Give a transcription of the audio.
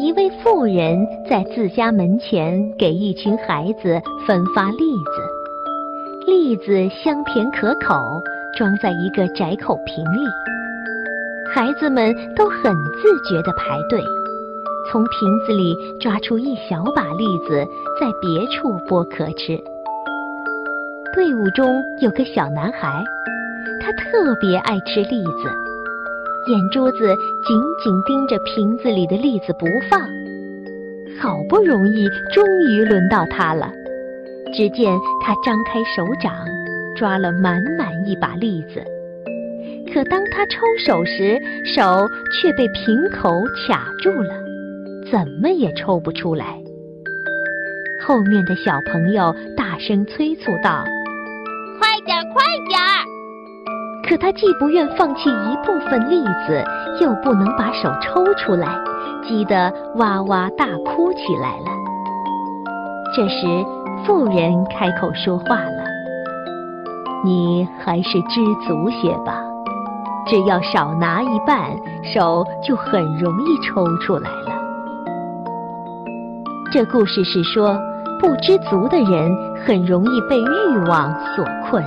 一位妇人在自家门前给一群孩子分发栗子，栗子香甜可口，装在一个窄口瓶里。孩子们都很自觉地排队，从瓶子里抓出一小把栗子，在别处剥壳吃。队伍中有个小男孩，他特别爱吃栗子，眼珠子紧紧盯着瓶子里的栗子不放。好不容易，终于轮到他了。只见他张开手掌，抓了满满一把栗子。可当他抽手时，手却被瓶口卡住了，怎么也抽不出来。后面的小朋友大声催促道：“快点，快点！”可他既不愿放弃一部分栗子，又不能把手抽出来，急得哇哇大哭起来了。这时，妇人开口说话了：“你还是知足些吧。”只要少拿一半，手就很容易抽出来了。这故事是说，不知足的人很容易被欲望所困。